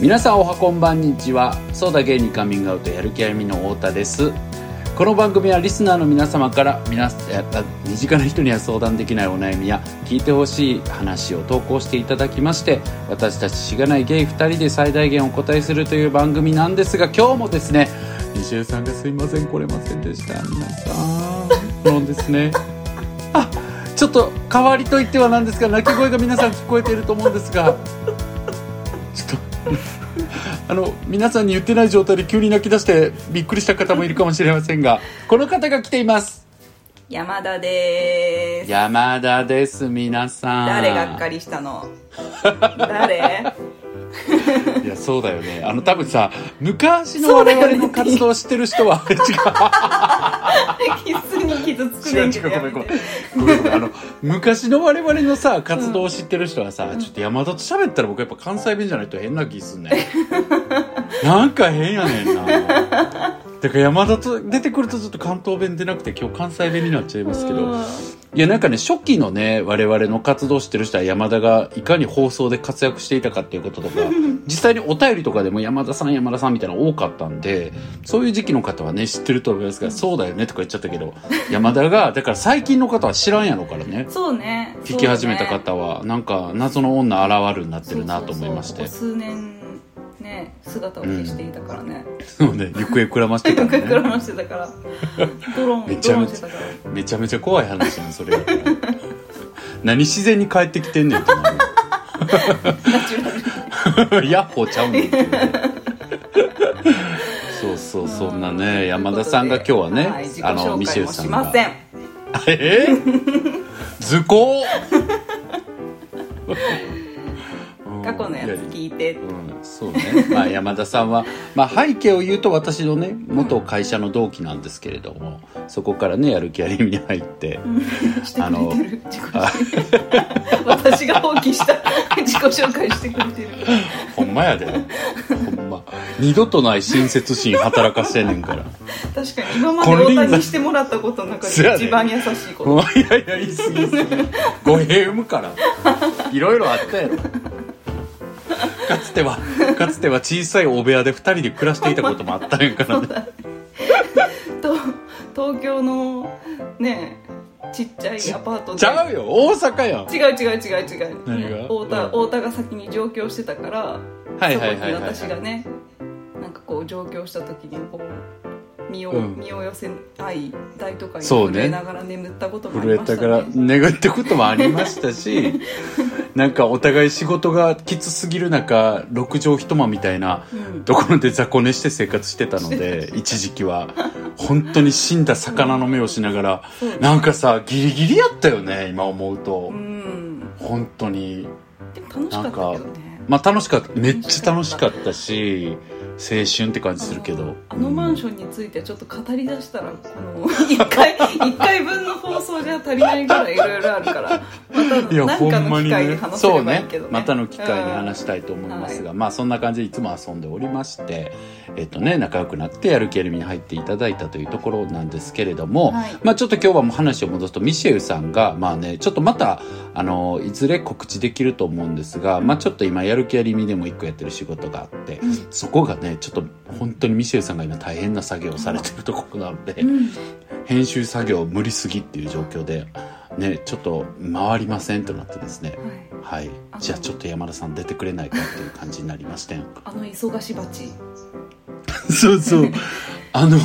皆さんおはこんばんにちは。ソーダゲイにカミングアウトやる気ありみの太田です。この番組はリスナーの皆様から皆や身近な人には相談できないお悩みや聞いてほしい話を投稿していただきまして私たちしがないゲイ2人で最大限お答えするという番組なんですが今日もですね西江さんがすいません来れませんでした。皆さんのですね。あちょっと代わりと言ってはなんですが泣き声が皆さん聞こえていると思うんですが。ちょっとあの皆さんに言ってない状態で急に泣き出してびっくりした方もいるかもしれませんが この方が来ています。山田です。山田です皆さん。誰がっかりしたの？誰？いやそうだよね。あの多分さ昔の我々の活動を知ってる人は、キスに傷つく違う違うごめんごめん。ごめんごめん。あの昔の我々のさ活動を知ってる人はさ、ちょっと山田と喋ったら僕やっぱ関西弁じゃないと変な気すんねん。なんか変やねんなだから山田と出てくるとちょっと関東弁出なくて今日関西弁になっちゃいますけど。いやなんかね初期のね我々の活動してる人は山田がいかに放送で活躍していたかっていうこととか 実際にお便りとかでも山田さん山田さんみたいなの多かったんでそういう時期の方はね知ってると思いますがそうだよねとか言っちゃったけど山田がだから最近の方は知らんやろからねそうね。聞き始めた方はなんか謎の女現るになってるなと思いまして。そうそうそうここ数年ね姿を消していたからね、そうね行方くらましてたよんでねく膨らましてたから。ドロンめちゃめちゃめちゃめちゃ怖い話ねそれやったら何自然に帰ってきてんねんってヤッホーちゃうねんそうそうそんなね山田さんが今日はね、はい、あのミシェルさんが。え？ー、図工？過去のやつ聞いて。うん、そうね、まあ、山田さんは、まあ、背景を言うと私のね元会社の同期なんですけれどもそこからねやる気ありみに入って、してくれてる。自己紹介。私が放棄した。自己紹介してくれてる。ほんまやで。ほんま。二度とない親切心働かせんねんから。確かに。今まで太田にしてもらったことの中でで一番優しいこと。いやいや言い過ぎ言い過ぎ語弊生むからいろいろあったやろかつてはかつては小さいお部屋で二人で暮らしていたこともあったんやからね。と東京のねちっちゃいアパートで。ちゃうよ。大阪やん。違う違う違う違う。何が？太田うん。太田が先に上京してたからはいはいはい私がねなんかこう上京した時にこう身を,、うん。身を寄せ合い大都会にそうね震えながら眠ったこともあ震えりましたたから ね願ってこともありましたし なんかお互い仕事がきつすぎる中六畳一間みたいなうん。ところで雑魚寝して生活してたので一時期は。本当に死んだ魚の目をしながらそう。なんかさギリギリやったよね今思うと。うん。本当に。でも楽しかったね。まあ楽しかっためっちゃ楽しかったし青春って感じするけど。あのマンションについてちょっと語り出したらこの 1回一回分の放送じゃ足りないぐらいいろいろあるからまた何かの機会で話せそうねればいいけどね。またの機会に話したいと思いますが、まあそんな感じでいつも遊んでおりましてえっとね仲良くなってやる気あるみに入っていただいたというところなんですけれども、はい。まあちょっと今日はもう話を戻すとミシェルさんがまあねちょっとまたあのいずれ告知できると思うんですが、まあちょっと今やる気ありみでも一個やってる仕事があって、うん。そこがねちょっと本当にミシェルさんが今大変な作業をされてるところなので、うん。編集作業無理すぎっていう状況でねちょっと回りませんとなってですね。はい。はい。じゃあちょっと山田さん出てくれないかっていう感じになりましてあの忙し鉢 そうそうあの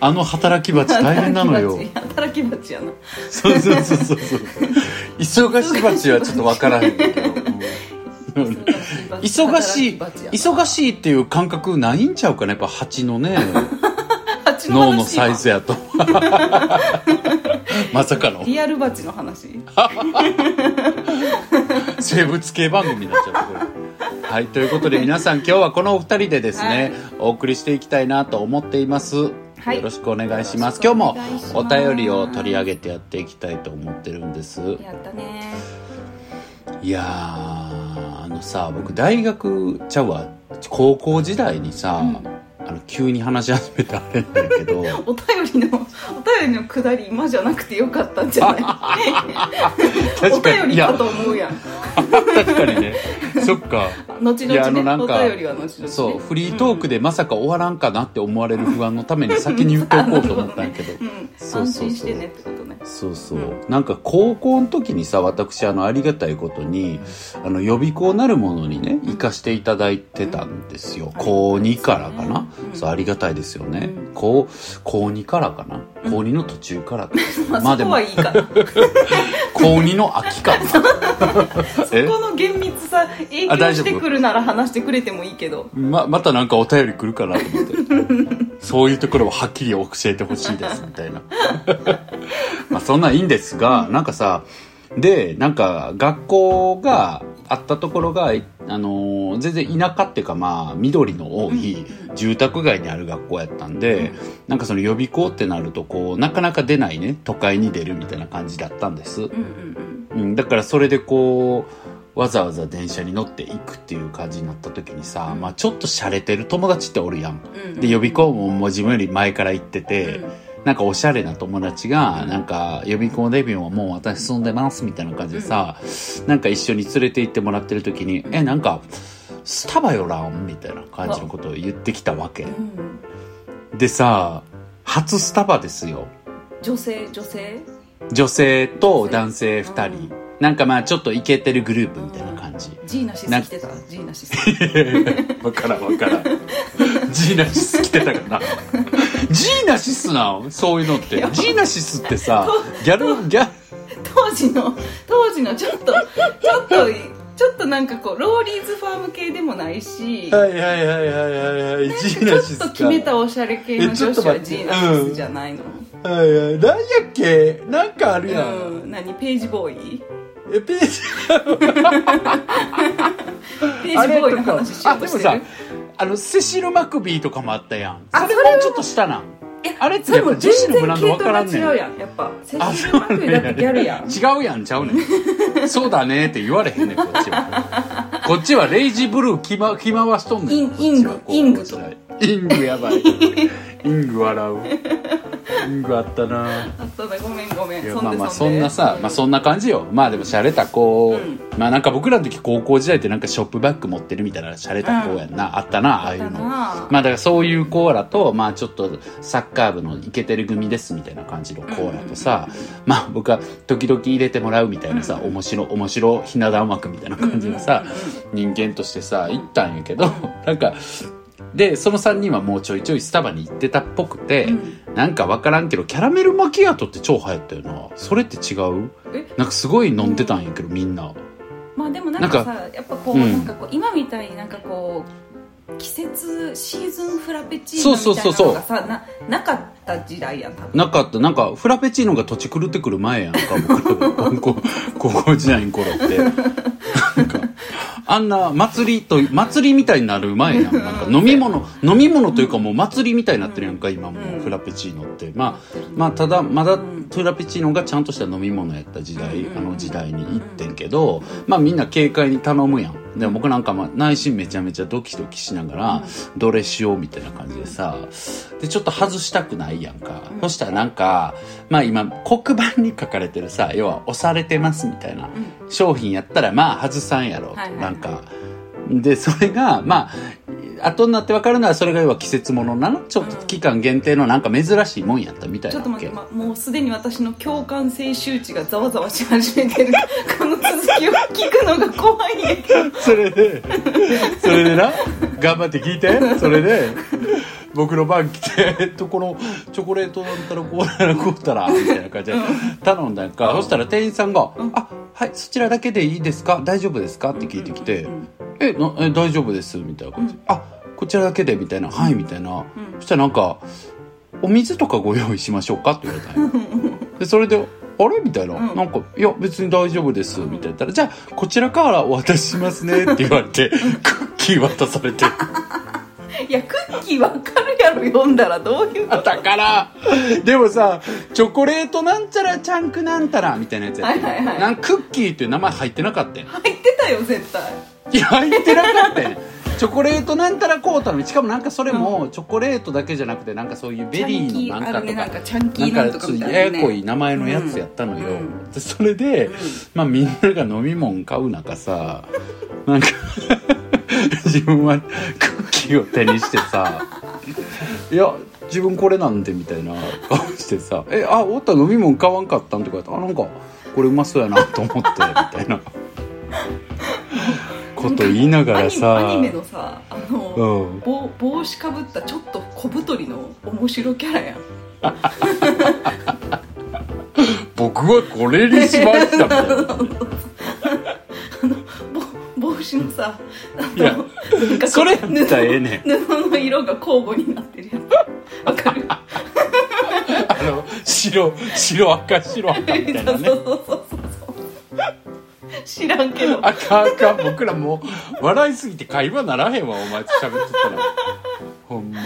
あの働き蜂大変なのよ。働き鉢やな。そうそうそうそうそう。忙し蜂はちょっと分からへんけど、うん。忙しい忙しいっていう感覚ないんちゃうかなやっぱ蜂のね。鉢脳のサイ話ズやと。まさかの。リアル鉢の話。生物系番組になっちゃうこれはいということで皆さん今日はこのお二人でですね、お送りしていきたいなと思っています、はい。よろしくお願いします。よ今日もお便りを取り上げてやっていきたいと思ってるんです。やったね。いやーあのさ僕大学ちゃうわ。高校時代にさ、うんあの急に話し始めたあれなんだけど。お便りのお便りのくだり今じゃなくてよかったんじゃない？お確かに。いや便りかと思うやん。確かにね。そっか。後々ねおのなんか便りは後々ね。そうフリートークでまさか終わらんかなって思われる不安のために先に言っておこうと思ったんやけど。うん。そうそうそう。安心してねってことね。そうそう、なんか高校の時にさ私あのありがたいことにあの予備校なるものにね行かしていただいてたんですよ、高2からかな、うんそうありがたいですよね、うん。高高2からかな。高2の途中からだ まあ、まあでもいいかな。高2の秋かな。そえ？この厳密さ影響してくるなら話してくれてもいいけど。ままたなんかお便り来るかなと思って。そういうところをはっきり教えてほしいですみたいな。まあそんなんいいんですが、なんかさでなんか学校があったところが、あのー全然田舎っていうかまあ緑の多い住宅街にある学校やったんで、なんかその予備校ってなるとこうなかなか出ないね都会に出るみたいな感じだったんです、うんだからそれでこうわざわざ電車に乗っていくっていう感じになった時にさ、うん。まあ、ちょっと洒落てる友達っておるやん。で予備校ももう自分より前から行ってて、うんなんかおしゃれな友達が、うんなんか予備校デビューはもう私住んでますみたいな感じでさ、なんか一緒に連れて行ってもらってる時に、え、なんか、スタバよらんみたいな感じのことを言ってきたわけ。うんでさ、初スタバですよ。女性女性？女性と男性二人。なんかまあちょっとイケてるグループみたいなジーナシス来てた。ジーナシス。わからんわからん。ジーナシス来てたかな。ジーナシスなん？そういうのって。ジーナシスってさ、ギャル、ギャル、当時の当時のちょっとちょっとちょっとなんかこうローリーズファーム系でもないしはいはいはいはいはいはい、ジーちょっナシスか。と決めたおしゃれ系の女子はジーナシスじゃないの。はいはい。なんやっけ？なんかあるやん。うん。何？ページボーイえ、ページ、ページボーイの話しよあ、でもさうとしてる、あの、セシル・マクビーとかもあったやん。あそれそれはもうちょっと下な。ん。えあれってそれもやっぱ女子のブランドわからんねん。系統が違うやん。やっぱセあシル・マクビーだってギャルやん違うやんちゃうねん。そうだねって言われへんねんこっちは。こっちはレイジブルー着ま着回しとんねん。インこっちはイングと。イングやばい イング笑う。イングあったな。あったねごめんごめん。そんでまあまあそで。んなさ、まあそんな感じよ。まあでも洒落た子、うん。まあなんか僕らの時高校時代ってなんかショップバッグ持ってるみたいな洒落た子やんな、あったなああいうの。まあだからそういうコーラと、まあちょっとサッカー部のイケてる組ですみたいな感じのコーラとさ、まあ僕は時々入れてもらうみたいなさ、面白、面白ひな壇枠みたいな感じのさ、人間としてさ、行ったんやけど、なんか、で、その3人はもうちょいちょいスタバに行ってたっぽくて、うんなんかわからんけど、キャラメルマキアートって超流行ったよな。それって違う？え？なんかすごい飲んでたんやけど、みんな。まあでもなんかさやっぱこう、うんなんかこう今みたいになんかこう季節シーズンフラペチーノみたいなのがさななかった時代やんなかった。なんか、フラペチーノが土地狂ってくる前やんか、僕高校時代の頃って。あんな祭りと、祭りみたいになる前やん。なんか飲み物、飲み物というかもう祭りみたいになってるやんか、今もうフラペチーノって。まあ、まあ、ただ、まだフラペチーノがちゃんとした飲み物やった時代、うんあの時代に行ってんけど、まあみんな軽快に頼むやん。で僕なんかまあ内心めちゃめちゃドキドキしながら、どれしようみたいな感じでさ、で、ちょっと外したくないやんか。そしたらなんか、まあ今、黒板に書かれてるさ、要は押されてますみたいな商品やったら、まあ外さんやろ、なんか。で、それが、まあ、後になって分かるのはそれが要は季節もの？なのちょっと期間限定のなんか珍しいもんやったみたいなちょっと待って、ま、もうすでに私の共感性周知がざわざわし始めてるこの続きを聞くのが怖いんやけど。それで、それでな、頑張って聞いて。それで、僕の番来て、えっと、このチョコレートなんたらこうならこうたら、みたいな感じで。頼んだんやん。か。そしたら店員さんが、あ、はい、そちらだけでいいですか？大丈夫ですか？って聞いてきて、え、なえ大丈夫ですみたいな感じ。で。あ、こちらだけでみたいな、はい、みたいな。そしたらなんか、お水とかご用意しましょうか？って言われたんや。で、それで、あれ？みたいな、うん。なんか、いや、別に大丈夫です。みたいな。言ったら、じゃあ、こちらからお渡ししますね。って言われて、クッキー渡されて。いやクッキーわかるやろ読んだらどういうこと？だから、でもさ、チョコレートなんちゃらチャンクなんたらみたいなやつやって、はいはいはい。なんクッキーっていう名前入ってなかったん。入ってたよ絶対いや、入ってなかったんチチョコレートなんたらコートのしかもなんかそれもチョコレートだけじゃなくてなんかそういうベリーのなんかとかなんかチャンキーとかややこい名前のやつやったのよ、うん。それで、まあみんなが飲み物買う中さなんか 自分はクッキーを手にしてさ「いや自分これなんで」みたいな顔してさ「えあおった飲み物買わんかったん?」とか言って「あなんかこれうまそうやなと思って」みたいなこと言いながらさアニメのさあの、うん。帽帽子かぶったちょっと小太りの面白キャラやん。僕はこれにしました 帽子のさなんかそれ布の色が交互になってるやつわかる？あの白白赤白赤みたいなね。そうそうそうそう知らんけど。あかんあかん僕らもう笑いすぎて会話ならへんわお前と喋ってたら。ほんま。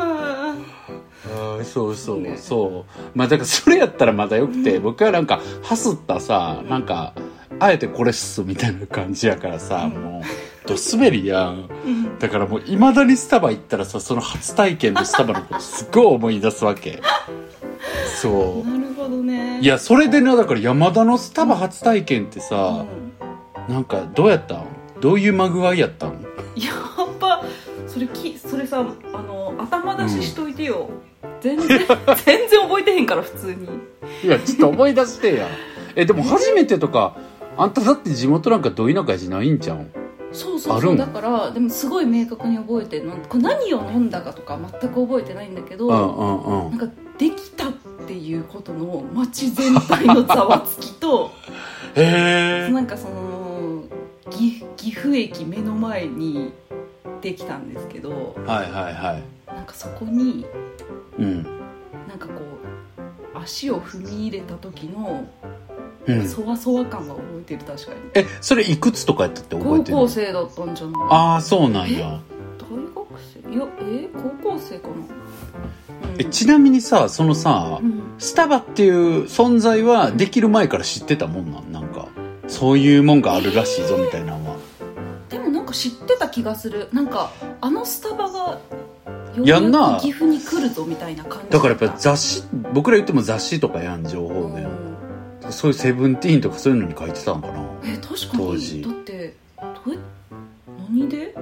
あそうそう、ね。そう。まあだからそれやったらまだよくて、僕はなんかハスったさなんかあえてこれっすみたいな感じやからさ、もうど滑りやん。ん。だからもういまだにスタバ行ったらさその初体験のスタバのことすっごい思い出すわけそなるほどね。ういやそれでねだから山田のスタバ初体験ってうさ、ん。なんかどうやった？んどういうまぐわいやったん？やっぱそれきそれさあの頭出ししといてよ、全然 全然覚えてへんから普通に。いやちょっと思い出してや。えでも初めてとかあんただって地元なんかど田舎じゃないんじゃんそうそうそう。ん？だからでもすごい明確に覚えてるのこれ何を飲んだかとか全く覚えてないんだけど、うんうんうん。なんかできたっていうことの街全体のざわつきとへえなんかその岐岐阜駅目の前にできたんですけどはいはいはい。なんかそこにうん。なんかこう足を踏み入れた時のうん。そわそわ感は覚えてる確かに。えそれいくつとかやったって覚え高てる校生だったんじゃない？ああそうなんや。大学生？いやえ高校生かな、うん。えちなみにさそのさ、うん。スタバっていう存在はできる前から知ってたもんなん？なんかそういうもんがあるらしいぞみたいなのは。でもなんか知ってた気がする。なんかあのスタバがやんな。やく岐阜に来るぞみたいな感じだからやっぱ雑誌僕ら言っても雑誌とかやん情報で、うん。そういうセブンティーンとかそういうのに書いてたのかな？え確か当時。にだってどうや何で？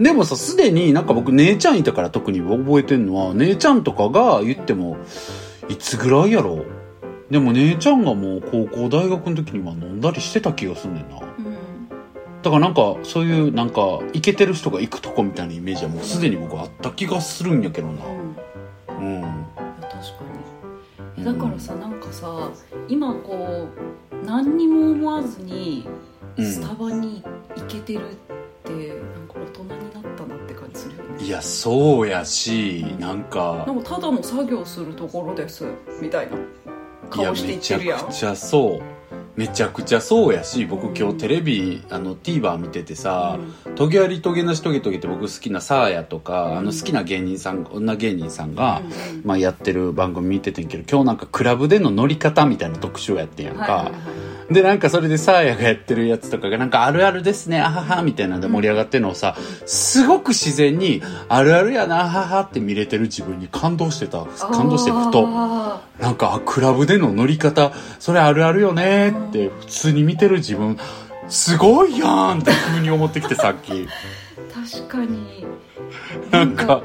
でもさすでになんか僕姉ちゃんいたから特に覚えてんのは姉ちゃんとかが言ってもいつぐらいやろ？でも姉ちゃんがもう高校大学の時には飲んだりしてた気がすんねんな。うん。だからなんかそういうなんかイケてる人が行くとこみたいなイメージはもうすでに僕あった気がするんやけどな。うん。いうん。や確かに。えだからさなんかさ今こう何にも思わずにうん。スタバに行けてるってなんか大人にやそうやしなんかなんかただの作業するところですみたいな。顔してめちゃ言ってるやん。くちゃそう。めちゃくちゃそうやし僕今日テレビあの TVer 見ててさうん「トゲありトゲなしトゲトゲ」って僕好きなサーヤとか、うん。あの好きな芸人さん女芸人さんが、うん。うんまあ、やってる番組見ててんけど今日なんかクラブでの乗り方みたいな特集やってんやんか、はいはいはいでなんかそれでサーヤがやってるやつとかがなんかあるあるですねあははみたいなんで盛り上がってるのをさすごく自然にあるあるやなあははって見れてる自分に感動してた感動してふと。あなんかあクラブでの乗り方それあるあるよねって普通に見てる自分すごいやんって風に思ってきてさっき。ー確かに。なんか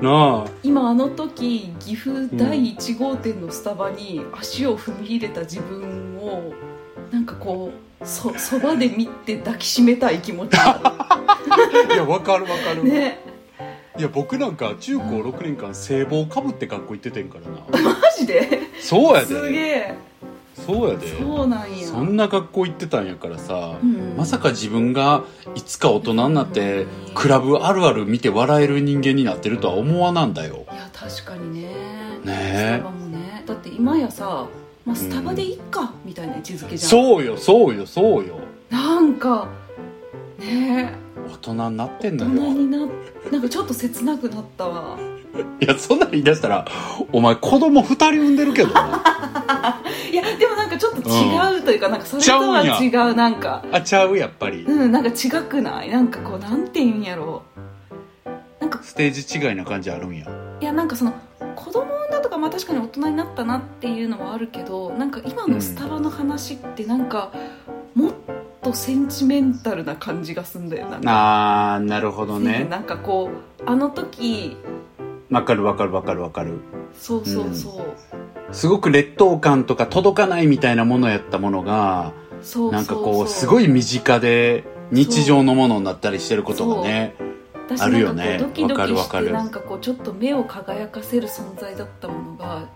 なあ。今あの時岐阜第1号店のスタバに足を踏み入れた自分をなんかこうそそばで見て抱きしめたい気持ちにな いやわかるわかる、るね。いや僕なんか中高6年間制帽かぶって学校行っててんからな。マジで？そうやすげでえ。そうやで。そうなんや。そんな学校行ってたんやからさ、うんまさか自分がいつか大人になってクラブあるある見て笑える人間になってるとは思わなんだよ。いや確かにね。ね。えね。だって今やさ、まあ、スタバでいっか、みたいな位置づけじゃん。そうよそうよそうよ。なんかね大人になってんえ大だよ人にななんかちょっと切なくなったわ。いやそんなの言い出したらお前子供二人産んでるけどな。いやでもなんかちょっと違うというか、なんかそれとは違うなんか。あちゃうやっぱり。うんなんか違くない？なんかこうなんて言うんやろう。なんかステージ違いな感じあるんや。いやなんかその子供とかまあ確かに大人になったなっていうのはあるけどなんか今のスタバの話ってなんかもっとセンチメンタルな感じがすんだよな。あーなるほどね。なんかこうあの時わかるわかるわかるわかる。そうそうそう、すごく劣等感とか届かないみたいなものやったものがそうそうそう。なんかこうすごい身近で日常のものになったりしてることがね。私あるよねなんかこうドキドキしてなんかこうちょっと目を輝かせる存在だったものが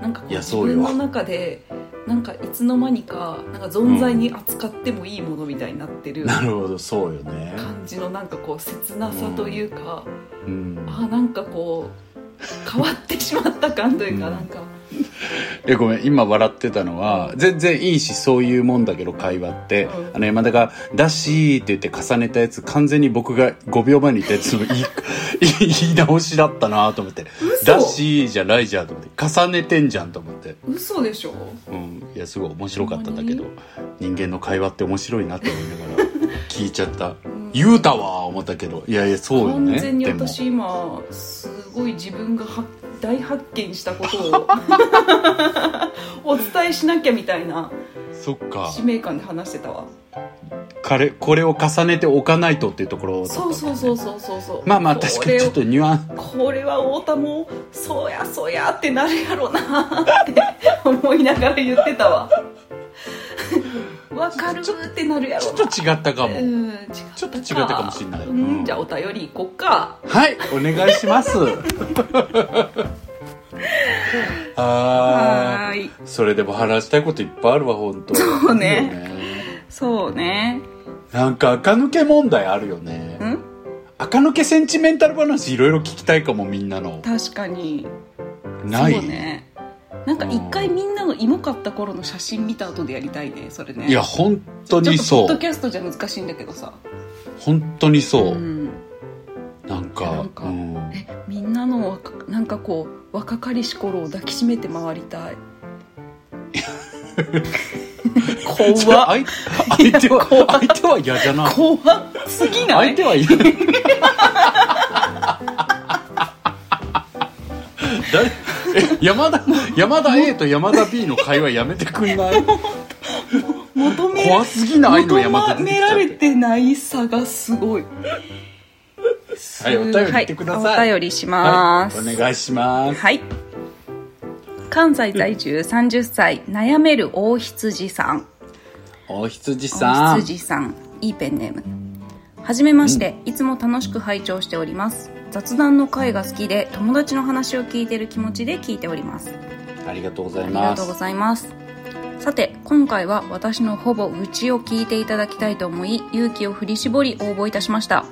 なんかこう自分の中でなんかいつの間にかなんか存在に扱ってもいいものみたいになってるなるほどそうよね。感じのなんかこう切なさというか、うん。あなんかこう変わってしまった感というか、うん。なんか えごめん今笑ってたのは全然いいしそういうもんだけど会話って、うん。あの山田が「だし」って言って重ねたやつ完全に僕が5秒前に言ったやつの言い言 い直しだったなと思って「嘘。だし」じゃないじゃんと思って。重ねてんじゃんと思って。嘘でしょ？うん。いやすごい面白かったんだけど人間の会話って面白いなって思いながら聞いちゃった。うん言うたわ思ったけど。いやいやそうよね。完全に私今すごい自分がは大発見したことを お伝えしなきゃみたいなそっか。使命感で話してたわ。彼これを重ねておかないとっていうところだったんだそうねそうそうそうそうそう。まあまあ確かにちょっとニュアンス。これは太田もそうやそうやってなるやろなって思いながら言ってたわわかる。ってなるやろちょっと違ったかも、うんちょっと違ったかも。しれないうんうんじゃあお便り行こっか。はいお願いします。あーーいそれでも話したいこといっぱいあるわ本当。そうね。そうね。なんか垢抜け問題あるよね。ん？垢抜けセンチメンタル話いろいろ聞きたいかもみんなの。確かに。ない？ねなんか一回みんなの芋買った頃の写真見た後でやりたいねそれね。いや本当にそう。ッドキャストじゃ難しいんだけどさ。本当にそう、ん。なんかなんかうん、えみんなの若なんかこう若かりし頃を抱きしめて回りたい。怖っ。相相手は相手は嫌じゃない。怖すぎない？相手は嫌。誰え 山田山田 A と山田 B の会話やめてくんない？求め怖すぎない？の山田められてないさがすごいはいお便り言ってくださいはい、お便りします、はい、お願いしますはい。関西在住30歳、悩める大羊さん。お羊さ大ん羊さん。いいペンネーム。はじめまして、いつも楽しく拝聴しております。雑談の会が好きで、友達の話を聞いている気持ちで聞いております。ありがとうございありがとうごますざいます。さて、今回は私のほぼ愚痴を聞いていただきたいと思い、勇気を振り絞り応募いたしました。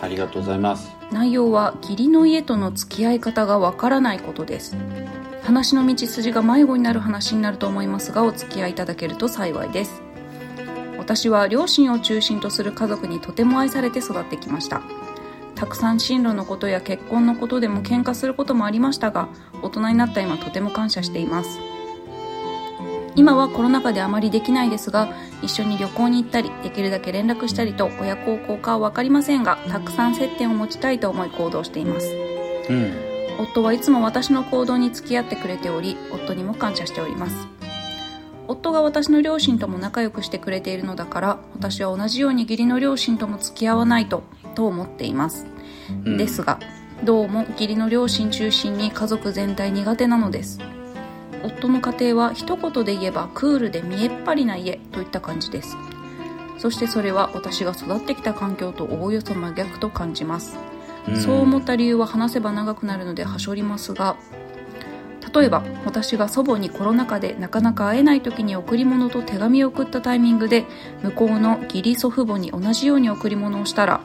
ありがとうございます内容は義理の家との付き合い方がわからないことです話の道筋が迷子になる話になると思いますがお付き合いいただけると幸いです私は両親を中心とする家族にとても愛されて育ってきましたたくさん進路のことや結婚のことでも喧嘩することもありましたが大人になった今とても感謝しています。今はコロナ禍であまりできないですが一緒に旅行に行ったりできるだけ連絡したりと親孝行かは分かりませんがたくさん接点を持ちたいと思い行動しています。うん。夫はいつも私の行動に付き合ってくれており夫にも感謝しております。夫が私の両親とも仲良くしてくれているのだから私は同じように義理の両親とも付き合わないとと思っています、うん。ですがどうも義理の両親中心に家族全体苦手なのです。夫の家庭は一言で言えばクールで見えっ張りな家といった感じです。そしてそれは私が育ってきた環境とおおよそ真逆と感じます。そう思った理由は話せば長くなるのではしょりますが例えば私が祖母にコロナ禍でなかなか会えない時に贈り物と手紙を送ったタイミングで向こうの義理祖父母に同じように贈り物をしたら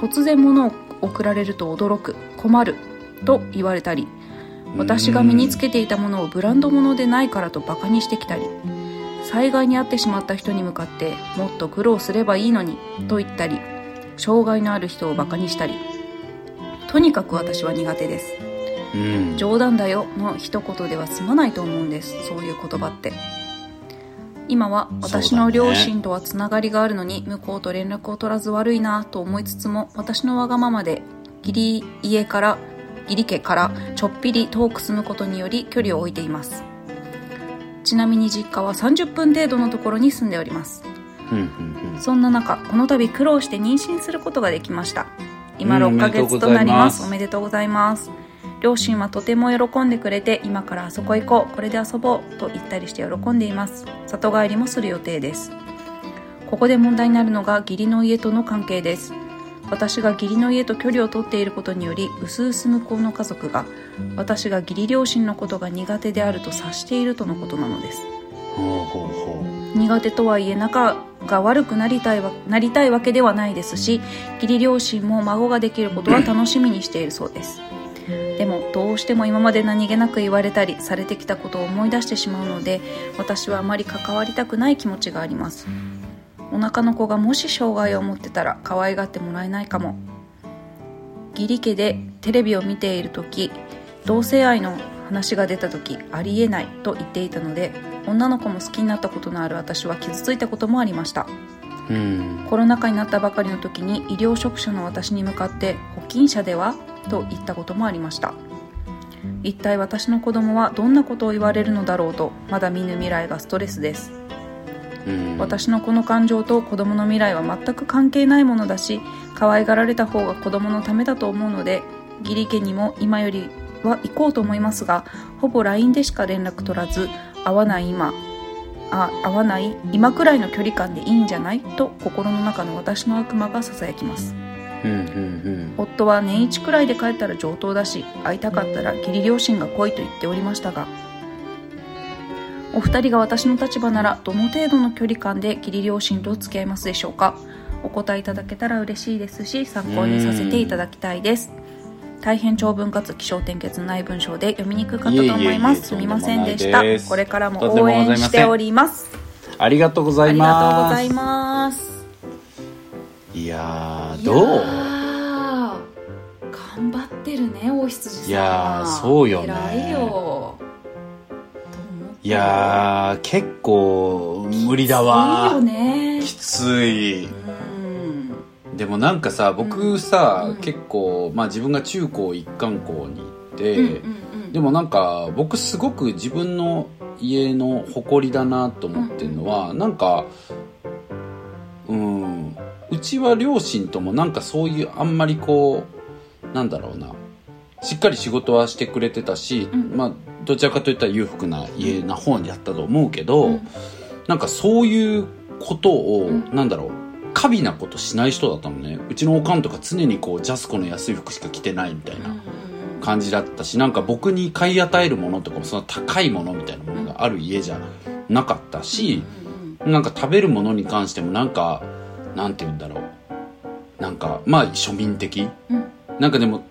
突然物を贈られると驚く困ると言われたり私が身につけていたものをブランド物でないからとバカにしてきたり災害に遭ってしまった人に向かってもっと苦労すればいいのにと言ったり障害のある人をバカにしたり。とにかく私は苦手です。うん。冗談だよの一言では済まないと思うんです。そういう言葉って今は私の両親とはつながりがあるのに、向こうと連絡を取らず悪いなと思いつつも私のわがままで義理家から義理家からちょっぴり遠く住むことにより距離を置いています。ちなみに実家は30分程度のところに住んでおります。そんな中この度苦労して妊娠することができました。今うん6ヶ月となります。おおめでとうございます両親はとても喜んでくれて今からあそこ行こうこれで遊ぼうと言ったりして喜んでいます。里帰りもする予定です。ここで問題になるのが義理の家との関係です。私が義理の家と距離を取っていることによりうすうす向こうの家族が私が義理両親のことが苦手であると察しているとのことなのです。ほうほうほう苦手とはいえ仲が悪くなりたいわなりたいわけではないですし義理両親も孫ができることは楽しみにしているそうです。でもどうしても今まで何気なく言われたりされてきたことを思い出してしまうので私はあまり関わりたくない気持ちがあります。お腹の子がもし障害を持ってたら可愛がってもらえないかも。義理家でテレビを見ている時同性愛の話が出た時ありえないと言っていたので女の子も好きになったことのある私は傷ついたこともありました。うん。コロナ禍になったばかりの時に医療職者の私に向かって「保菌者では?」と言ったこともありました。一体私の子供はどんなことを言われるのだろうとまだ見ぬ未来がストレスです。うん。私のこの感情と子供の未来は全く関係ないものだし可愛がられた方が子供のためだと思うので義理家にも今よりは行こうと思いますがほぼ LINE でしか連絡取らず会わない今あ会わない今くらいの距離感でいいんじゃない？と心の中の私の悪魔がささやきますうんうん夫は年一くらいで帰ったら上等だし会いたかったら義理両親が来いと言っておりましたがお二人が私の立場ならどの程度の距離感で義理両親と付き合いますでしょうか？お答えいただけたら嬉しいですし参考にさせていただきたいです。大変長文かつ気象転結のない文章で読みにくかったと思います。すみませんでした。これからも応援しております。ありがとうございます。がとうございやどう？頑張ってるね大羊さん。いやーそうよね。偉いよ。いやー結構無理だわ。きついうん。でもなんかさ僕さ、うん。結構、まあ、自分が中高一貫校に行って、うんうんうん。でもなんか僕すごく自分の家の誇りだなと思ってるのは、なんかうんうちは両親ともなんかそういうあんまりこうなんだろうな。しっかり仕事はしてくれてたし、うん。まあどちらかといったら裕福な家な方にあったと思うけど、うん。なんかそういうことを、うん。なんだろう過敏なことしない人だったのね。うちのおかんとか常にこうジャスコの安い服しか着てないみたいな感じだったしなんか僕に買い与えるものとかもその高いものみたいなものがある家じゃなかったし、なんか食べるものに関してもなんかなんて言うんだろう。なんかまあ庶民的、うん。なんかでも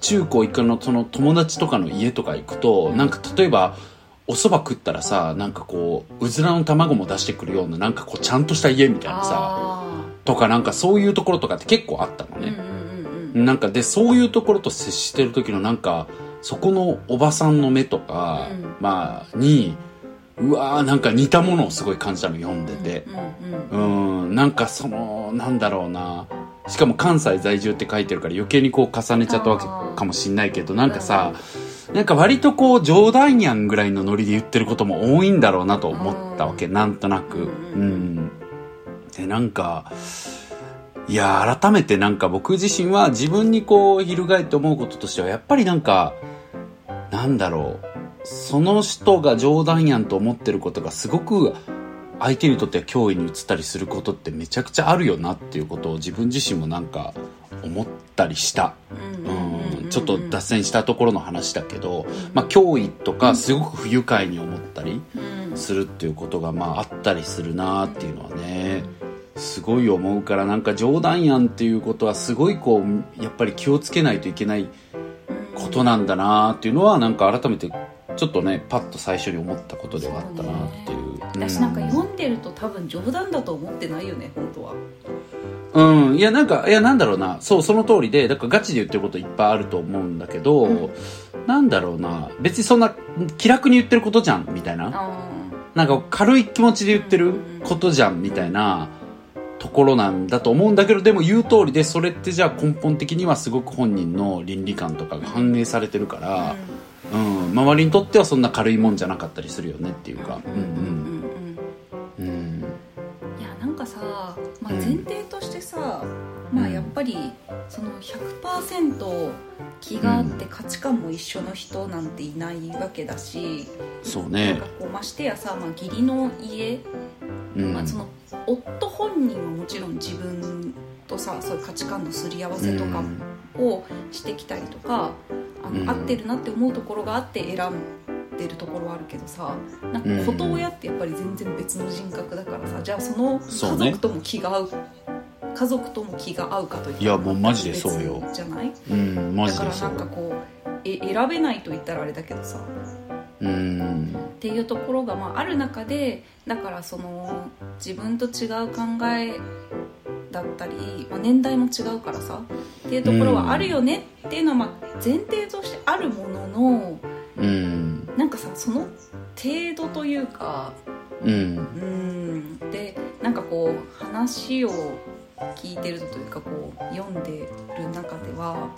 中高一貫のその友達とかの家とか行くと、なんか例えばお蕎麦食ったらさなんかこううずらの卵も出してくるようななんかこうちゃんとした家みたいなさあとかなんかそういうところとかって結構あったのね、なんかでそういうところと接してる時のなんかそこのおばさんの目とか、うん。まあにうわーなんか似たものをすごい感じたの読んでて。うんうんうんん。かそのなんだろうな。しかも関西在住って書いてるから余計にこう重ねちゃったわけかもしんないけどなんかさ、なんか割とこう冗談やんぐらいのノリで言ってることも多いんだろうなと思ったわけ、なんとなく。うん。うん。で、なんか、いや、改めてなんか僕自身は自分にこう、翻って思うこととしては、やっぱりなんか、なんだろう、その人が冗談やんと思ってることがすごく相手にとっては脅威に移ったりすることってめちゃくちゃあるよなっていうことを自分自身もなんか思ったりした。ちょっと脱線したところの話だけど、まあ、脅威とかすごく不愉快に思ったりうん。するっていうことがまああったりするなっていうのはねすごい思うからなんか冗談やんっていうことはすごいこうやっぱり気をつけないといけないことなんだなっていうのはなんか改めてちょっとねパッと最初に思ったことではあったなっていう。私なんか読んでると多分冗談だと思ってないよね本当は。うん、いやなんかいやなんだろうな。そうその通りでだからガチで言ってることいっぱいあると思うんだけど、うん。なんだろうな。別にそんな気楽に言ってることじゃんみたいな。あなんか軽い気持ちで言ってることじゃんみたいなところなんだと思うんだけどでも言う通りでそれってじゃあ根本的にはすごく本人の倫理観とかが反映されてるから、うん周りにとってはそんな軽いもんじゃなかったりするよねっていうか。うんうんうんうんうんうんいやなんかさ、まあ、うん。前提としてさ、まあうん。やっぱりその100%気があって価値観も一緒の人なんていないわけだし、なんそうね。かこうましてやさ、まあ、義理の家、うん。まあ、その夫本人はもちろん自分とさそういう価値観のすり合わせとかをしてきたりとか、あのうん。合ってるなって思うところがあって選んでるところはあるけどさなんか子と親ってやっぱり全然別の人格だからさじゃあその家族とも気が合う家族とも気が合うかといったらいやもうマジでそうよ。別じゃない？うんマだからジでそうなんかこうえ選べないと言ったらあれだけどさ。うん。っていうところがまあある中でだからその自分と違う考えだったり、まあ、年代も違うからさっていうところはあるよねっていうのはまあ前提としてあるもののうん。なんかさその程度というかうん。うん。でなんかこう話を聞いてるというかこう読んでる中では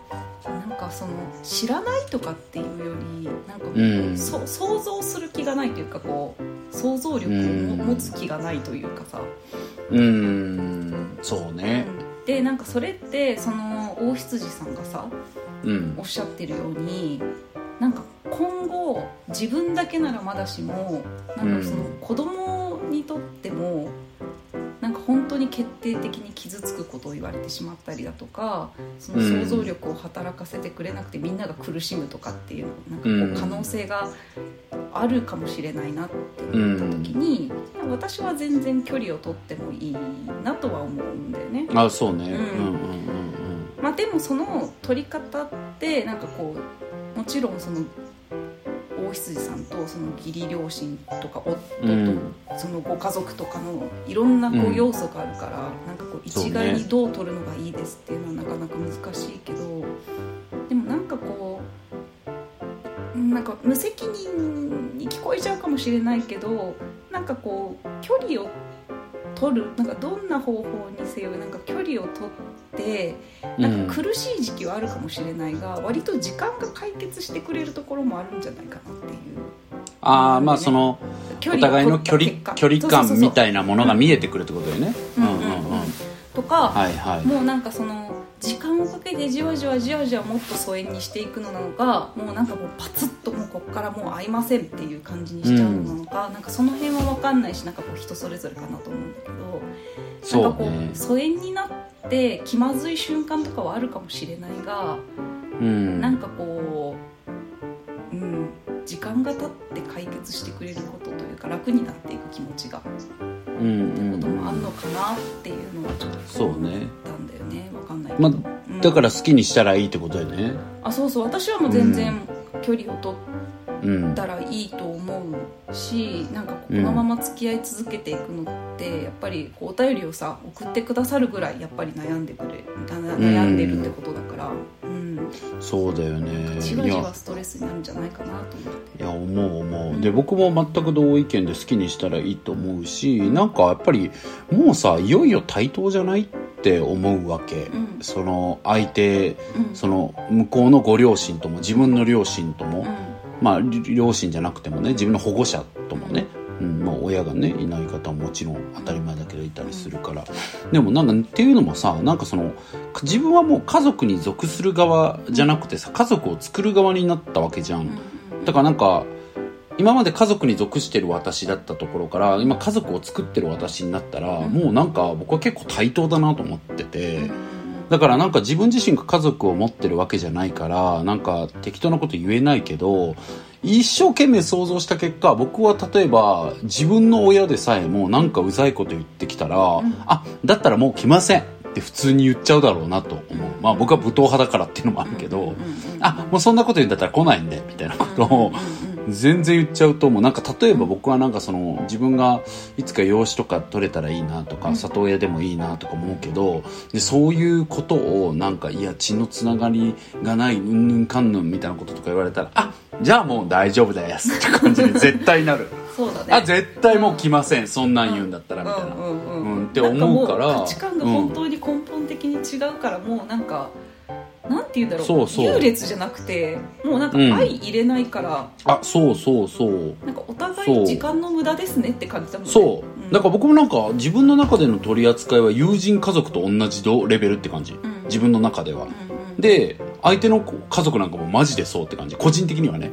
なんかその知らないとかっていうよりなんかこう、うん。そ想像する気がないというかこう想像力を持つ気がないというかさ、うん。そうね。うんでなんかそれってその大羊さんがさうん。おっしゃってるようになんか今後自分だけならまだしもなんかそのうん。子供にとってもなんか本当に決定的に傷つくことを言われてしまったりだとかその想像力を働かせてくれなくてみんなが苦しむとかっていうなんかこううん。可能性があるかもしれないなって思った時に私は全然距離を取ってもいいなとは思うんだよね。あそうね。うんうんうん。まあ、でもその取り方ってなんかこうもちろんその大羊さんとその義理両親とか夫とうん。そのご家族とかのいろんなこううん要素があるから、なんかこう一概にどう取るのがいいですっていうのはなかなか難しいけどでもなんかこうなんか無責任に聞こえちゃうかもしれないけどなんかこう距離を取るなんかどんな方法にせよなんか距離を取ってうん。なんか苦しい時期はあるかもしれないが、割と時間が解決してくれるところもあるんじゃないかなっていう。ああまあその距お互いの距離距離感みたいいなものが見えてくるってことだよね。とか、はいはい。もうなんかその時間をかけてじわじわじわじわもっと疎遠にしていくのなのかもうなんかもうパツッともうこっからもう会いませんっていう感じにしちゃうのなのか、なんかその辺は分かんないしなんかこう人それぞれかなと思うんだけどそうなんかこねう疎遠になって気まずい瞬間とかはあるかもしれないが、うん。なんかこう、うん、時間が経って解決してくれることというか楽になっていく気持ちが。うんってこともあるのかなっていうのはちょっとそうね思ったんだよねわかんないけど、まうんだから好きにしたらいいってことだよねあそうそう私はもう全然距離を取ったらいいと思うしなんかこのまま付き合い続けていくのってやっぱりこうお便りをさ送ってくださるぐらいやっぱり悩んでくれ悩んでるってことだから、うん、そうだよね。じわじいやわストレスになるんじゃないかなと思って。いや思う思う、うんで僕も全く同意見で好きにしたらいいと思うしなんかやっぱりもうさいよいよ対等じゃないって思うわけ、うん。その相手うん。その向こうのご両親とも自分の両親とも、うん。まあり両親じゃなくてもね自分の保護者ともね、うんまあ、親がねいない方ももちろん当たり前だけどいたりするから、でもなんかっていうのもさなんかその自分はもう家族に属する側じゃなくてさ家族を作る側になったわけじゃん、だからなんか今まで家族に属してる私だったところから今家族を作ってる私になったら、うんもうなんか僕は結構対等だなと思ってて、うんだからなんか自分自身が家族を持ってるわけじゃないからなんか適当なこと言えないけど一生懸命想像した結果僕は例えば自分の親でさえもなんかうざいこと言ってきたら、ん。あだったらもう来ませんって普通に言っちゃうだろうなと思う、まあ僕は武闘派だからっていうのもあるけど、あもうそんなこと言うんだったら来ないんでみたいなことを、全然言っちゃうともうなんか例えば僕はなんかその自分がいつか養子とか取れたらいいなとかうん。里親でもいいなとか思うけどでそういうことをなんかいや血のつながりがないうんぬんかんぬんみたいなこととか言われたらあじゃあもう大丈夫ですって感じに絶対なる。そうだね。あ絶対もう来ませんそんなん言うんだったらみたいな。うんうんうん。うんって思うから。価値観が本当に根本的に違うから、もうなんかなんて言うんだろう。そうそう。優劣じゃなくてもうなんかうん。相入れないから、あそうそうそう。なんかお互い時間の無駄ですねって感じだもんね。そう、ん。だから僕もなんか自分の中での取り扱いは友人家族と同じレベルって感じ、ん。自分の中では、うんうんで相手の家族なんかもマジでそうって感じ。個人的にはね、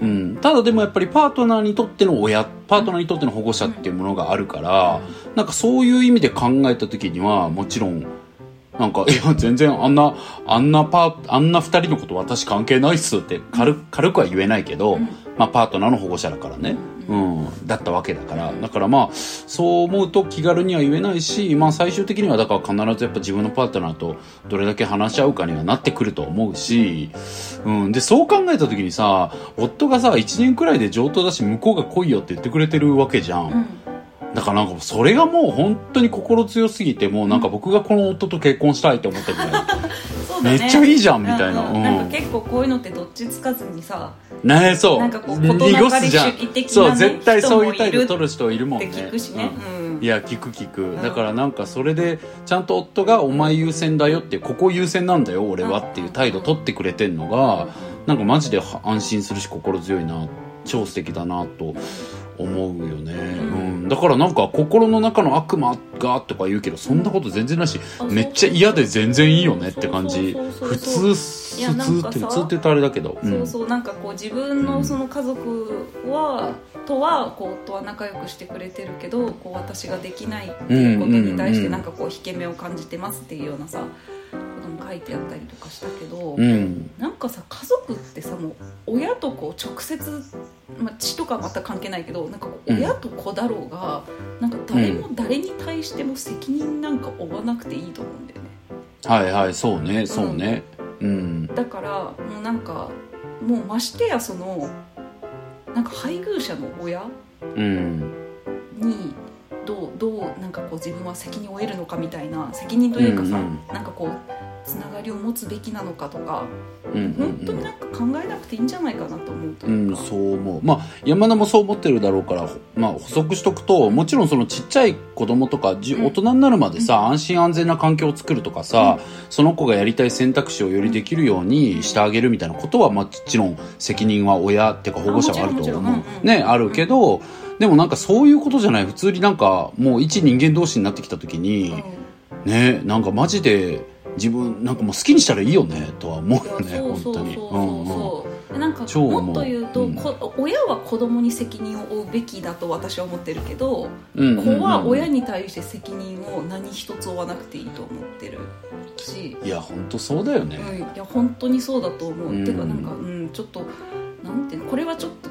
うんうんうん、ただでもやっぱりパートナーにとっての親パートナーにとっての保護者っていうものがあるから、なんかそういう意味で考えた時にはもちろんなんか、いや、全然あんな、あんなパー、あんな二人のこと私関係ないっすって軽く軽くは言えないけど、うん。まあパートナーの保護者だからね、ううん、だったわけだから、だからまあ、そう思うと気軽には言えないし、まあ最終的にはだから必ずやっぱ自分のパートナーとどれだけ話し合うかにはなってくると思うし、うん、で、そう考えた時にさ、夫がさ、1年くらいで上等だし向こうが来いよって言ってくれてるわけじゃん。うんだからなんかそれがもう本当に心強すぎてもうなんか僕がこの夫と結婚したいって思ってるぐらいめっちゃいいじゃんみたいな。うん。うんうん。なんか結構こういうのってどっちつかずにさねえそう。なんかこう事なかれ主義的なねそう絶対そういう態度取る人いるもんね聞くしね、うん。うん。いや聞く聞く、んだからなんかそれでちゃんと夫が「お前優先だよ」って「ここ優先なんだよ俺は」っていう態度取ってくれてんのがなんかマジで安心するし心強いな。超素敵だなと思うよね、うん、だからなんか心の中の悪魔がとか言うけどそんなこと全然ないしあめっちゃ嫌で全然いいよねって感じ。普通普通って普通って言うとあれだけど。うん。そうそうなんかこう自分のその家族は、とはこう夫は仲良くしてくれてるけどこう私ができないっていうことに対してなんかこう引け目を感じてますっていうようなさ書いてあったりとかしたけど、うん。なんかさ家族ってさもう親とこう直接、まあ、血とかは全く関係ないけどなんか親と子だろうが、なんか誰も誰に対しても責任なんか負わなくていいと思うんだよね。はいはいそうねそうね。うん。だからもうなんかもうましてやそのなんか配偶者の親うん。にどうどうなんかこう自分は責任を得るのかみたいな責任というかさ、うんうん。なんかこうつながりを持つべきなのかとかうんうん本当になんか考えなくていいんじゃないかなと思うとういうか、ん、そう思う。まあ、山田もそう思ってるだろうから、まあ、補足しとくと、もちろんそのちっちゃい子供とか、じうん。大人になるまでさ、安心安全な環境を作るとかさ、その子がやりたい選択肢をよりできるようにしてあげるみたいなことは、もちろん責任は親っていうか保護者はあると思う。うんうん。ね、あるけど、でもなんかそういうことじゃない。普通になんか、もう一人間同士になってきた時に、ね、なんかマジで、自分なんかもう好きにしたらいいよねとは思うよいねやそうそうそう。本当に。なんかもっと言うと、うん。こ親は子供に責任を負うべきだと私は思ってるけど、うんうんうんうん。子は親に対して責任を何一つ負わなくていいと思ってるし、いや本当そうだよね、うん、いや本当にそうだと思う、うん。てかなんか、うん、ちょっとなんていうのこれはちょっと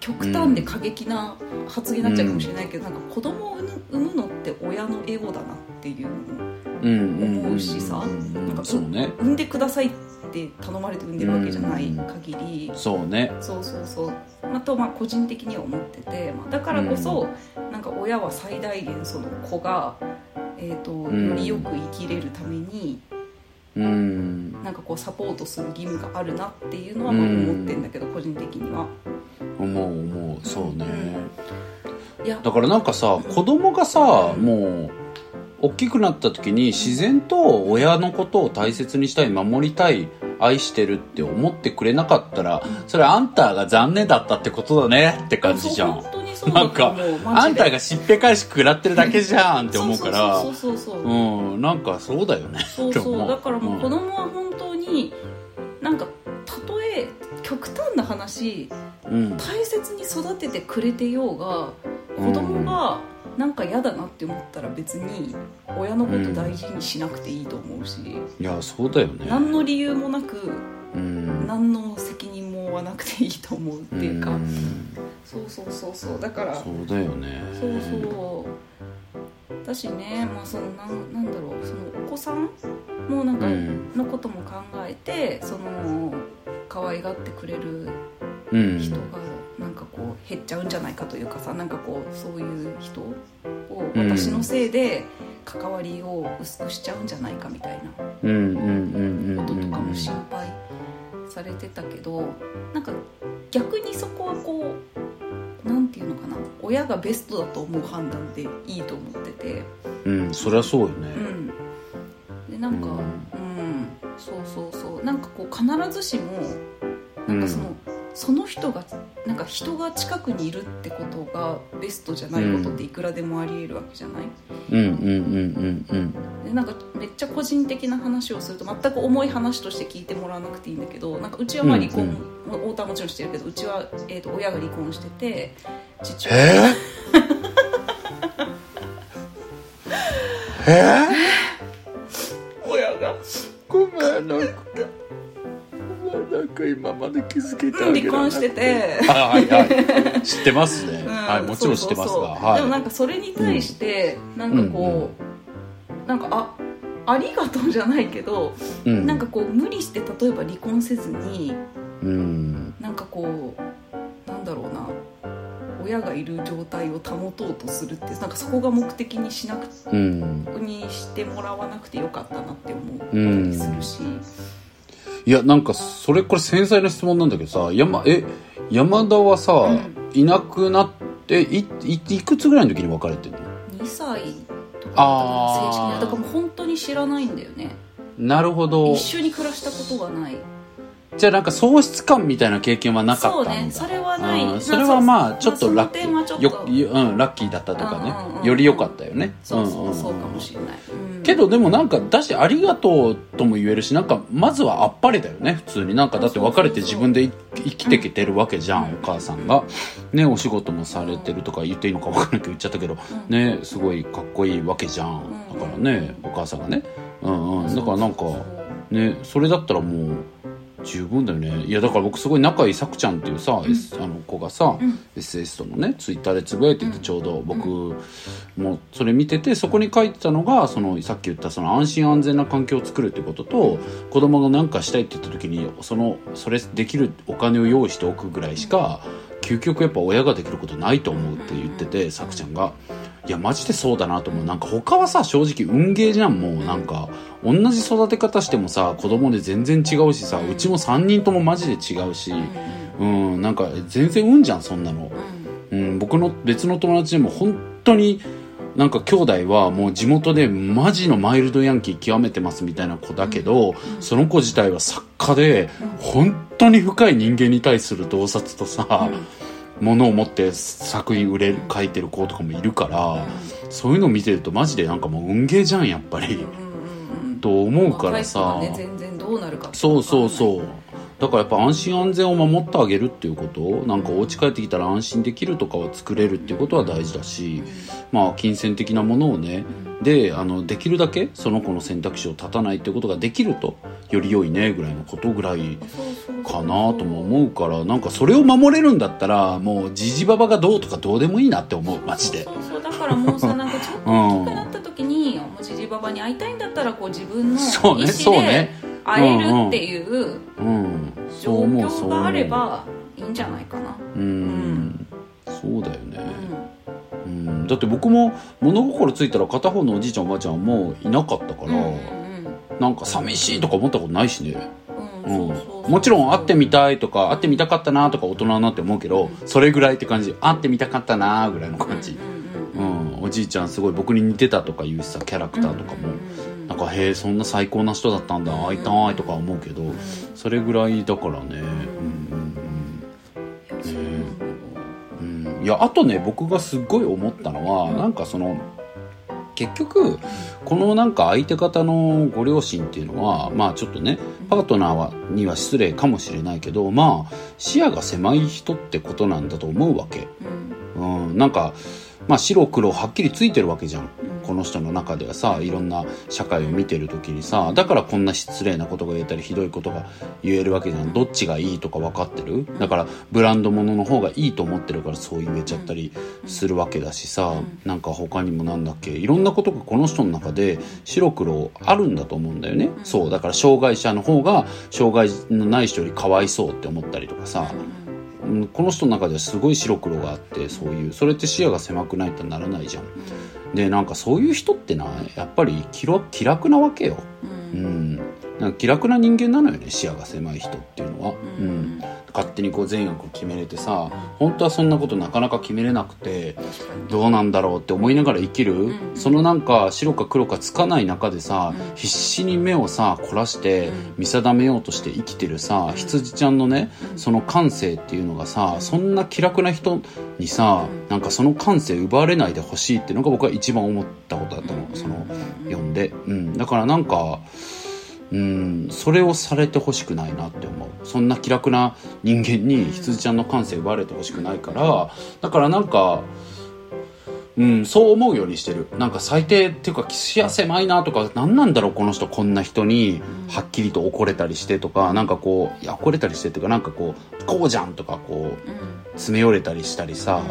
極端で過激な発言になっちゃうかもしれないけど、なんか子供を産むのって親のエゴだなっていうのをうん。うん。うん。思うしさ産んでくださいって頼まれて産んでるわけじゃない限り、そうね。そうそうそう、まあ、とまあ個人的には思ってて、まあ、だからこそ、なんか親は最大限その子が、えーとん。よりよく生きれるためにうん。なんかこうサポートする義務があるなっていうのはまあ思ってんだけど、個人的には。思う思うそうね、いや。だからなんかさ子供がさもう大きくなった時に自然と親のことを大切にしたい守りたい愛してるって思ってくれなかったらそれあんたが残念だったってことだねって感じじゃん。そう本当にそうだと思うマジで。あんたがしっぺ返し食らってるだけじゃんって思うから。そうそうそうそうそう。うんなんかそうだよね。そうそうだからもう子うん供は本当になんか極端な話うん。大切に育ててくれてようが子供がなんか嫌だなって思ったら別に親のこと大事にしなくていいと思うし、いやそうだよね。何の理由もなくうん。何の責任も負わなくていいと思うっていうか、ん。そうそうそうそう。だからそうだよね。そうそう。だしねまあそのなんなんだろう。そのお子さんもなんかうん。のことも考えてその可愛がってくれるうん。人が減っちゃうんじゃないかというかさなんかこうそういう人を私のせいで関わりを薄くしちゃうんじゃないかみたいなうんうんうんうんこととかうんも心配されてたけどなんか逆にそこはこうなんていうのかな親がベストだと思う判断でいいと思ってて。うんそりゃそうようねん。でなんかううんん、そうそう。なんかこう必ずしもなんかその、その人がなんか人が近くにいるってことがベストじゃないことっていくらでもありえるわけじゃない、うん。うん。うん。うん。うん。でなんかめっちゃ個人的な話をすると全く重い話として聞いてもらわなくていいんだけどなんかうちはまあ離婚、うん。まあ太田はもちろんしてるけどうちは、えー、と親が離婚してて父親えー、え親まで気づけてあげられなく離婚してて。あはいはい。知ってますね、うん。はいもちろん知ってますがでもなんかそれに対して、なんかこう、なんかあありがとうじゃないけど、うん。なんかこう無理して例えば離婚せずにうん。なんかこうなんだろうな親がいる状態を保とうとするってなんかそこが目的にしなくうん。にしてもらわなくてよかったなって思ったりするし、いやなんかそれこれ繊細な質問なんだけどさ山え山田はさ、うん。いなくなっていいいくつぐらいの時に別れてるの？2歳とか正式に。だからもう本当に知らないんだよね。なるほど。一緒に暮らしたことがないじゃあなんか喪失感みたいな経験はなかったんだ。そうねそれはない。うん。それはまあちょっとラッキまあよようん、ラッキーだったとかね、うんうんうんより良かったよね。そうそうそうかもしれない、うん。けどでもなんかだしありがとうとも言えるしなんかまずはあっぱれだよね。普通になんかだって別れて自分でい生きてきてるわけじゃん、うん。お母さんが。ねお仕事もされてるとか言っていいのか分からないけど言っちゃったけど。うん。ねすごいかっこいいわけじゃん。うん。だからねお母さんがね。うんうん。だからなんかねそれだったらもう十分だよね。いやだから僕すごい仲いいさくちゃんっていうさ、S あの子がさ、うん。SS とのねツイッターでつぶやいててうん。ちょうど僕もそれ見ててそこに書いてたのがそのさっき言ったその安心安全な環境を作るっていうことと子供が何かしたいって言った時にそのそれできるお金を用意しておくぐらいしか究極やっぱ親ができることないと思うって言っててさくちゃんが。いやマジでそうだなと思う。なんか他はさ正直運ゲーじゃんもうなんか。同じ育て方してもさ子供で全然違うしさうちも3人ともマジで違うし。うんうんなんか全然運じゃんそんなの。うん。うん、僕の別の友達でも本当になんか兄弟はもう地元でマジのマイルドヤンキー極めてますみたいな子だけど、その子自体は作家で本当に深い人間に対する洞察とさ、ものを持って作品売れる書いてる子とかもいるから、そういうのを見てるとマジでなんかもう運ゲーじゃんやっぱり、と思うからさ、ね全然どうなるかそうそううそうだからやっぱ安心安全を守ってあげるっていうことなんかお家帰ってきたら安心できるとかを作れるっていうことは大事だし、まあ金銭的なものをねであのできるだけその子の選択肢を断たないっていうことができるとより良いねぐらいのことぐらいかなとも思うからなんかそれを守れるんだったらもうじじばばがどうとかどうでもいいなって思うマジで。そうそうだからもうさなんかちょっと大きくなった時にもうじじばばに会いたいんだったらこう自分の意そうねそう思でね会えるっていう状況があればいいんじゃないかな。うん。そうだよね、ううん、だって僕も物心ついたら片方のおじいちゃんおばあちゃんはもういなかったから、んうんなんか寂しいとか思ったことないしね、もちろん会ってみたいとか会ってみたかったなとか大人になって思うけど、それぐらいって感じ。会ってみたかったなぐらいの感じ、うんうんうんうんおじいちゃんすごい僕に似てたとかいうしさキャラクターとかも、なんかへえそんな最高な人だったんだ会いたいとか思うけど、それぐらいだからね、うんうんうん、いやあとね僕がすっごい思ったのは、なんかその結局このなんか相手方のご両親っていうのはまあちょっとねパートナーはには失礼かもしれないけどまあ視野が狭い人ってことなんだと思うわけ、うん、なんかまあ白黒はっきりついてるわけじゃん。この人の中ではさいろんな社会を見てる時にさだからこんな失礼なことが言えたりひどいことが言えるわけじゃん。どっちがいいとか分かってる？だからブランド物の方がいいと思ってるからそう言えちゃったりするわけだしさ。なんか他にもなんだっけ？いろんなことがこの人の中で白黒あるんだと思うんだよね。そう。だから障害者の方が障害のない人よりかわいそうって思ったりとかさうんこの人の中ではすごい白黒があってそういうそれって視野が狭くないとならないじゃん。でなんかそういう人ってなやっぱり気楽気楽なわけよ。ううんんなんか気楽な人間なのよね視野が狭い人っていうのは。ううん。ん勝手にこう善悪を決めれてさ本当はそんなことなかなか決めれなくてどうなんだろうって思いながら生きる、ん。そのなんか白か黒かつかない中でさ、うん。必死に目をさ凝らしてうん。見定めようとして生きてるさ、ん。羊ちゃんのねうんその感性っていうのがさ、うんそんな気楽な人にさ、うん。なんかその感性奪われないでほしいっていうのが僕は一番思ったことだったの、うん。そのうん読んで、うん、だからなんかうん。それをされてほしくないなって思う。そんな気楽な人間に羊ちゃんの感性奪われてほしくないからだからなんかうん、そう思うようにしてる。なんか最低っていうか視野狭いなとか何なんだろうこの人こんな人にうん。はっきりと怒れたりしてとかなんかこういや怒れたりしてっていうかなんかこうこうじゃんとかこううん。詰め寄れたりしたりさ、うん。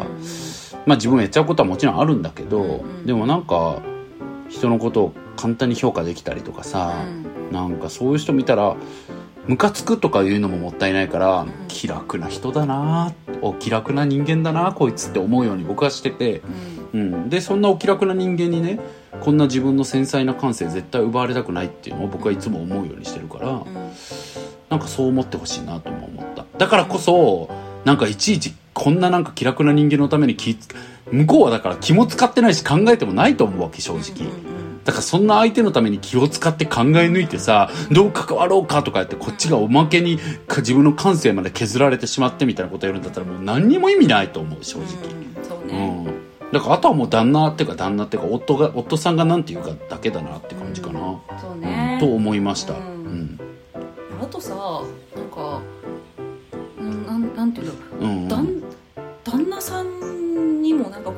まあ自分がやっちゃうことはもちろんあるんだけど、うんでもなんか人のことを簡単に評価できたりとかさ、なんかそういう人見たらムカつくとかいうのももったいないから、ん気楽な人だなお気楽な人間だなこいつって思うように僕はしてて、うん。うん、でそんなお気楽な人間にねこんな自分の繊細な感性絶対奪われたくないっていうのを僕はいつも思うようにしてるから、うん。なんかそう思ってほしいなとも思った。だからこそなんかいちいちこんななんか気楽な人間のために気向こうはだから気も使ってないし考えてもないと思うわけ正直、うんだからそんな相手のために気を使って考え抜いてさどう関わろうかとかやってこっちがおまけにか自分の感性まで削られてしまってみたいなことやるんだったらもう何にも意味ないと思う正直、うんそううねん。だからあとはもう旦那っていうか旦那っていうか夫が夫さんがなんて言うかだけだなって感じかな、そうね。と思いました、ううん。んあとさなんかうんなんなんていうの？うん旦旦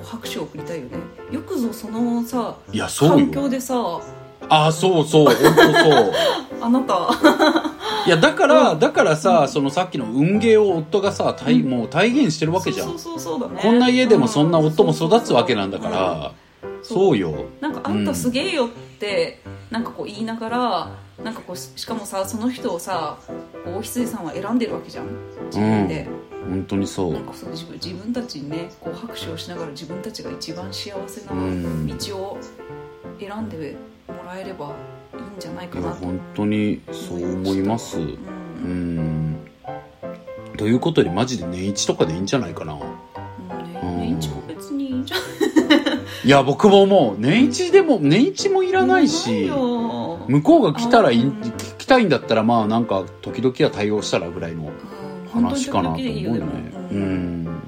拍手を送りたいよね。よくぞそのさいやそう環よ境でさあそうそう本当そう。あなた。いやだからだからさそのさっきの運ゲーを夫がさ体もう体現してるわけじゃん。そうそうそうそうだね。こんな家でもそんな夫も育つわけなんだから、そうよ。なんかあんたすげえよってなんかこう言いながらなんかこうししかもさその人をさこう大羊さんは選んでるわけじゃん。自分で、本当にそう。なんかそう自分自分たちにねこう拍手をしながら自分たちが一番幸せなうん。道を選んでもらえればいいんじゃないかなと。本当にそう思います。ううん。んということでマジで年一とかでいいんじゃないかな。もうねうん年一も別にいいんじゃいや僕ももう年一でも年一もいらないし向こうが来たらいうん。来たいんだったらまあなんか時々は対応したらぐらいの話かなと思うよね。うん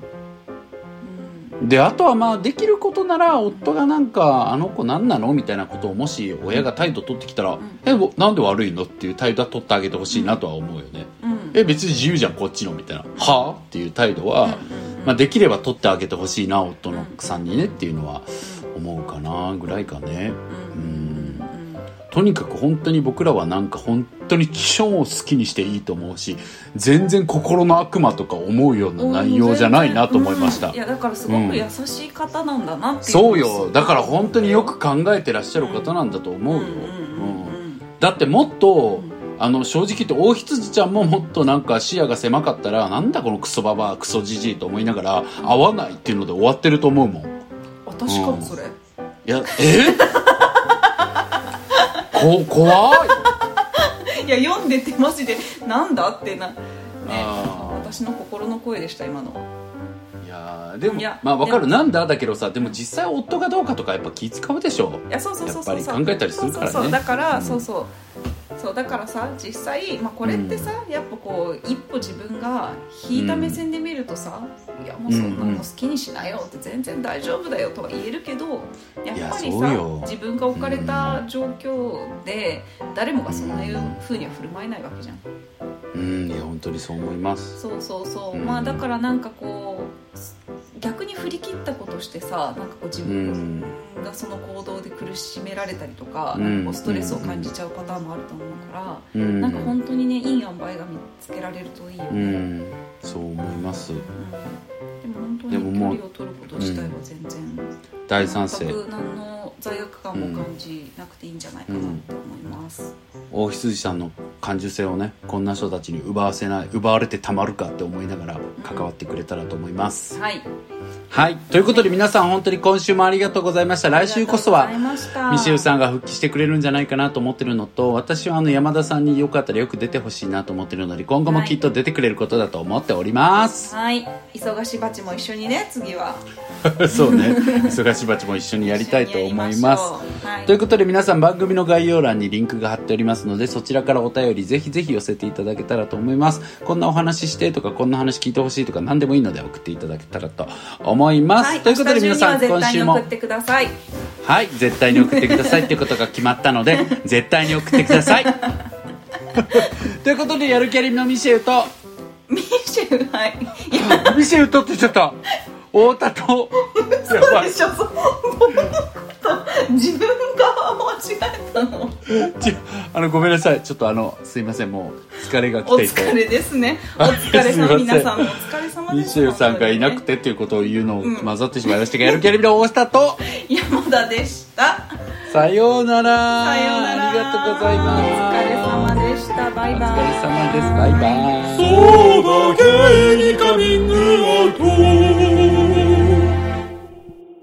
であとはまあできることなら夫がなんか「あの子何なの?」みたいなことをもし親が態度取ってきたらん「えぼなんで悪いの?」っていう態度は取ってあげてほしいなとは思うよねうん「え別に自由じゃんこっちの」みたいな「はあ?」っていう態度は、まあ、できれば取ってあげてほしいな夫のさんにねっていうのは思うかなぐらいかねうんうんとにかく本当に僕らはなんか本当に超好きにしていいと思うし全然心の悪魔とか思うような内容じゃないなと思いました、うん。いやだからすごく優しい方なんだなっていう。そうよ。だから本当によく考えてらっしゃる方なんだと思うよ、だってもっと、あの正直言って大羊ちゃんももっとなんか視野が狭かったらなんだこのクソババアクソじじいと思いながら合わないっていうので終わってると思うもん。い私かもそれ。やえ？こ怖い。いや読んでてマジでなんだってなね。私の心の声でした今の。いやーでもいやまあわかる。なんだだけどさでも実際夫がどうかとかやっぱ気使うでしょ。いやそうそうそうそう。やっぱり考えたりするからね。そうそうそう。だから、うん。そうそうそうだからさ実際、まあ、これってさ、やっぱこう一歩自分が引いた目線で見るとさ、いやもうそんなの好きにしなよって全然大丈夫だよとは言えるけどやっぱりさ自分が置かれた状況で誰もがそんないうふうには振る舞えないわけじゃんうんいや本当にそう思います。そうそうそう、うん。まあだからなんかこう逆に振り切ったことしてさなんかこう自う分ん。がその行動で苦しめられたりとか,、うん。なんかこうストレスを感じちゃうパターンもあると思うから、うん。なんか本当にねいい塩梅が見つけられるといいようね、ん。そう思います。うん。でも本当に距離を取ること自体は全然、大賛成。全く何の罪悪感も感じなくていいんじゃないかなって思います、大羊さんの感受性をねこんな人たちに奪わせない奪われてたまるかって思いながら関わってくれたらと思います、はい。はい。ということで皆さん本当に今週もありがとうございました。来週こそはミシェルんさんが復帰してくれるんじゃないかなと思ってるのと私はあの山田さんによかったらよく出てほしいなと思ってるので今後もきっと出てくれることだと思っております、はい。忙しバチも一緒にね次は そうね。忙しいバチも一緒にやりたいと思います。はい。ということで皆さん番組の概要欄にリンクが貼っておりますのでそちらからお便りぜひぜひ寄せていただけたらと思います。こんなお話してとかこんな話聞いてほしいとか何でもいいので送っていただけたらと思います、はい、ということで皆さん今週も絶対に送ってください。はい。絶対に送ってくださいっていうことが決まったので 絶対に送ってください。ということでやる気ありのミシェルと。ミシェルはい。ミシェルとって言っちゃった太田とやばいでしょそう。自分が間違えたの。ちあのごめんなさい。ちょっとあのすいません。もう疲れが来おていて。疲れですね。お疲れすいません様。皆さんもお疲れ様ですミシェルさんがいなくてっていうことを言うのを混ざってしまいましたが、やる気ありの大下と。山田でした。さようなら。さようなら。ありがとうございます。お疲れ様でした。バイバイ。お疲れ様です。バイバイ。そうだけにカミングアウト